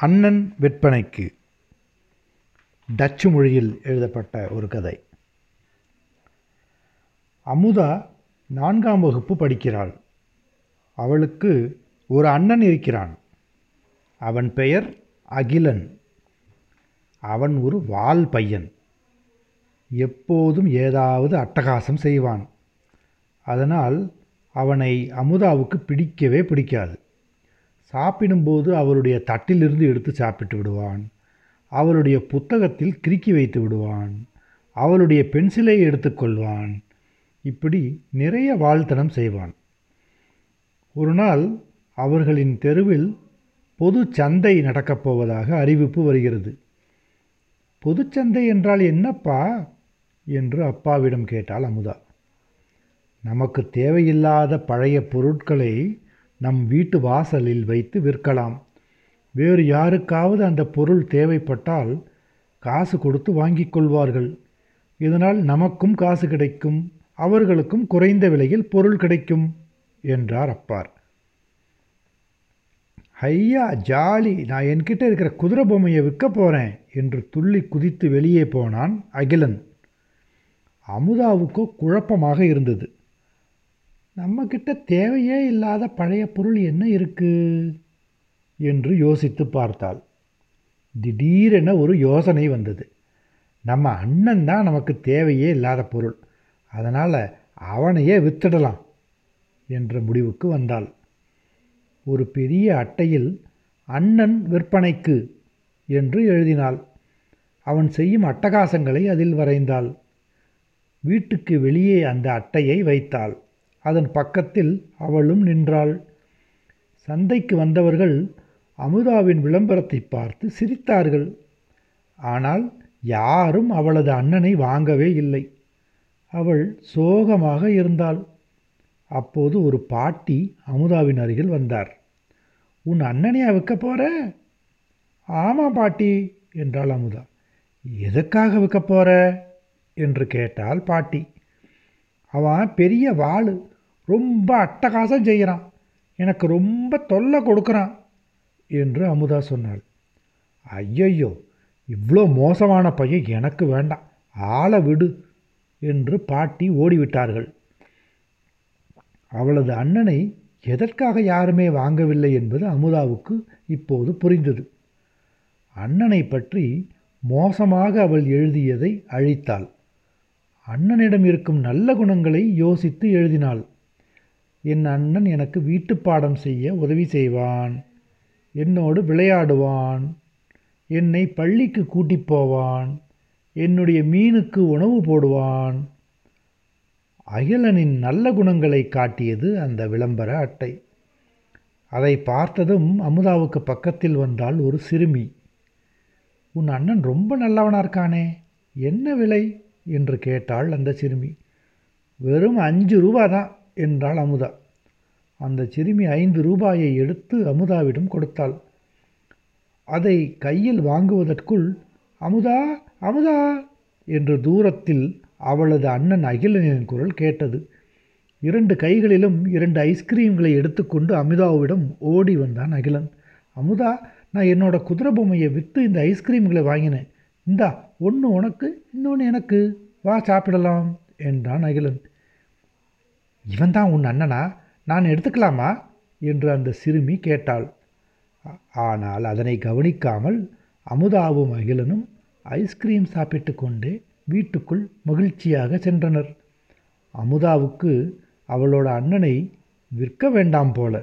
அண்ணன் விற்பனைக்கு. டச்சு மொழியில் எழுதப்பட்ட ஒரு கதை. அமுதா நான்காம் வகுப்பு படிக்கிறாள். அவளுக்கு ஒரு அண்ணன் இருக்கிறான். அவன் பெயர் அகிலன். அவன் ஒரு வால் பையன். எப்போதும் ஏதாவது அட்டகாசம் செய்வான். அதனால் அவனை அமுதாவுக்கு பிடிக்கவே பிடிக்காது. சாப்பிடும்போது அவருடைய தட்டிலிருந்து எடுத்து சாப்பிட்டு விடுவான். அவளுடைய புத்தகத்தில் கிறுக்கி வைத்து விடுவான். அவளுடைய பென்சிலை எடுத்துக்கொள்வான் இப்படி நிறைய வாழ்த்தனம் செய்வான். ஒரு நாள் அவர்களின் தெருவில் பொது சந்தை நடக்கப் போவதாக அறிவிப்பு வருகிறது. பொதுச்சந்தை என்றால் என்னப்பா? என்று அப்பாவிடம் கேட்டாள் அமுதா. நமக்கு தேவையில்லாத பழைய பொருட்களை நம் வீட்டு வாசலில் வைத்து விற்கலாம். வேறு யாருக்காவது அந்த பொருள் தேவைப்பட்டால் காசு கொடுத்து வாங்கிக் கொள்வார்கள். இதனால் நமக்கும் காசு கிடைக்கும் அவர்களுக்கும் குறைந்த விலையில் பொருள் கிடைக்கும் என்றார் அப்பார். ஐயா ஜாலி நான் என்கிட்ட இருக்கிற குதிரை பொம்மையை விற்க போகிறேன் என்று துள்ளி குதித்து வெளியே போனான் அகிலன். அமுதாவுக்கோ குழப்பமாக இருந்தது. நம்மக்கிட்ட தேவையே இல்லாத பழைய பொருள் என்ன இருக்குது என்று யோசித்து பார்த்தாள். திடீரென ஒரு யோசனை வந்தது. நம்ம அண்ணன் தான் நமக்கு தேவையே இல்லாத பொருள். அதனால் அவனையே வித்துடலாம் என்ற முடிவுக்கு வந்தாள். ஒரு பெரிய அட்டையில் அண்ணன் விற்பனைக்கு என்று எழுதினாள். அவன் செய்யும் அட்டகாசங்களை அதில் வரைந்தாள். வீட்டுக்கு வெளியே அந்த அட்டையை வைத்தாள். அதன் பக்கத்தில் அவளும் நின்றாள். சந்தைக்கு வந்தவர்கள் அமுதாவின் விளம்பரத்தை பார்த்து சிரித்தார்கள். ஆனால் யாரும் அவளது அண்ணனை வாங்கவே இல்லை. அவள் சோகமாக இருந்தாள். அப்போது ஒரு பாட்டி அமுதாவின் அருகில் வந்தார். உன் அண்ணனையா விற்க போற? ஆமாம் பாட்டி என்றாள் அமுதா. எதுக்காக விற்க போற? என்று கேட்டால் பாட்டி. அவன் பெரிய வாள். ரொம்ப அட்டகாசம் செய்கிறான். எனக்கு ரொம்ப தொல்லை கொடுக்குறான் என்று அமுதா சொன்னாள். ஐயையோ இவ்வளோ மோசமான பையன் எனக்கு வேண்டாம் ஆளை விடு என்று பாட்டி ஓடிவிட்டார்கள். அவளது அண்ணனை எதற்காக யாருமே வாங்கவில்லை என்பது அமுதாவுக்கு இப்போது புரிந்தது. அண்ணனை பற்றி மோசமாக அவள் எழுதியதை அழித்தாள். அண்ணனிடம் இருக்கும் நல்ல குணங்களை யோசித்து எழுதினாள். என் அண்ணன் எனக்கு வீட்டுப்பாடம் செய்ய உதவி செய்வான். என்னோடு விளையாடுவான். என்னை பள்ளிக்கு கூட்டி போவான். என்னுடைய மீனுக்கு உணவு போடுவான். அகிலனின் நல்ல குணங்களை காட்டியது அந்த விளம்பர அட்டை. அதை பார்த்ததும் அமுதாவுக்கு பக்கத்தில் வந்தால் ஒரு சிறுமி. உன் அண்ணன் ரொம்ப நல்லவனாக இருக்கானே என்ன விலை? என்று கேட்டாள் அந்த சிறுமி. வெறும் அஞ்சு ரூபா தான் என்றாள் அமுதா. அந்த சிறுமி ஐந்து ரூபாயை எடுத்து அமுதாவிடம் கொடுத்தாள். அதை கையில் வாங்குவதற்குள் அமுதா அமுதா என்று தூரத்தில் அவளது அண்ணன் அகிலனின் குரல் கேட்டது. இரண்டு கைகளிலும் இரண்டு ஐஸ்கிரீம்களை எடுத்துக்கொண்டு அமுதாவிடம் ஓடி வந்தான் அகிலன். அமுதா நான் என்னோட குதிரை பொம்மையை விற்று இந்த ஐஸ்கிரீம்களை வாங்கினேன். இந்தா ஒன்று உனக்கு இன்னொன்று எனக்கு. வா சாப்பிடலாம் என்றான் அகிலன். இவன் தான் உன் அண்ணனா? நான் எடுத்துக்கலாமா? என்று அந்த சிறுமி கேட்டாள். ஆனால் அதனை கவனிக்காமல் அமுதாவும் அகிலனும் ஐஸ்கிரீம் சாப்பிட்டு கொண்டே வீட்டுக்குள் மகிழ்ச்சியாக சென்றனர். அமுதாவுக்கு அவளோட அண்ணனை விற்க வேண்டாம் போல.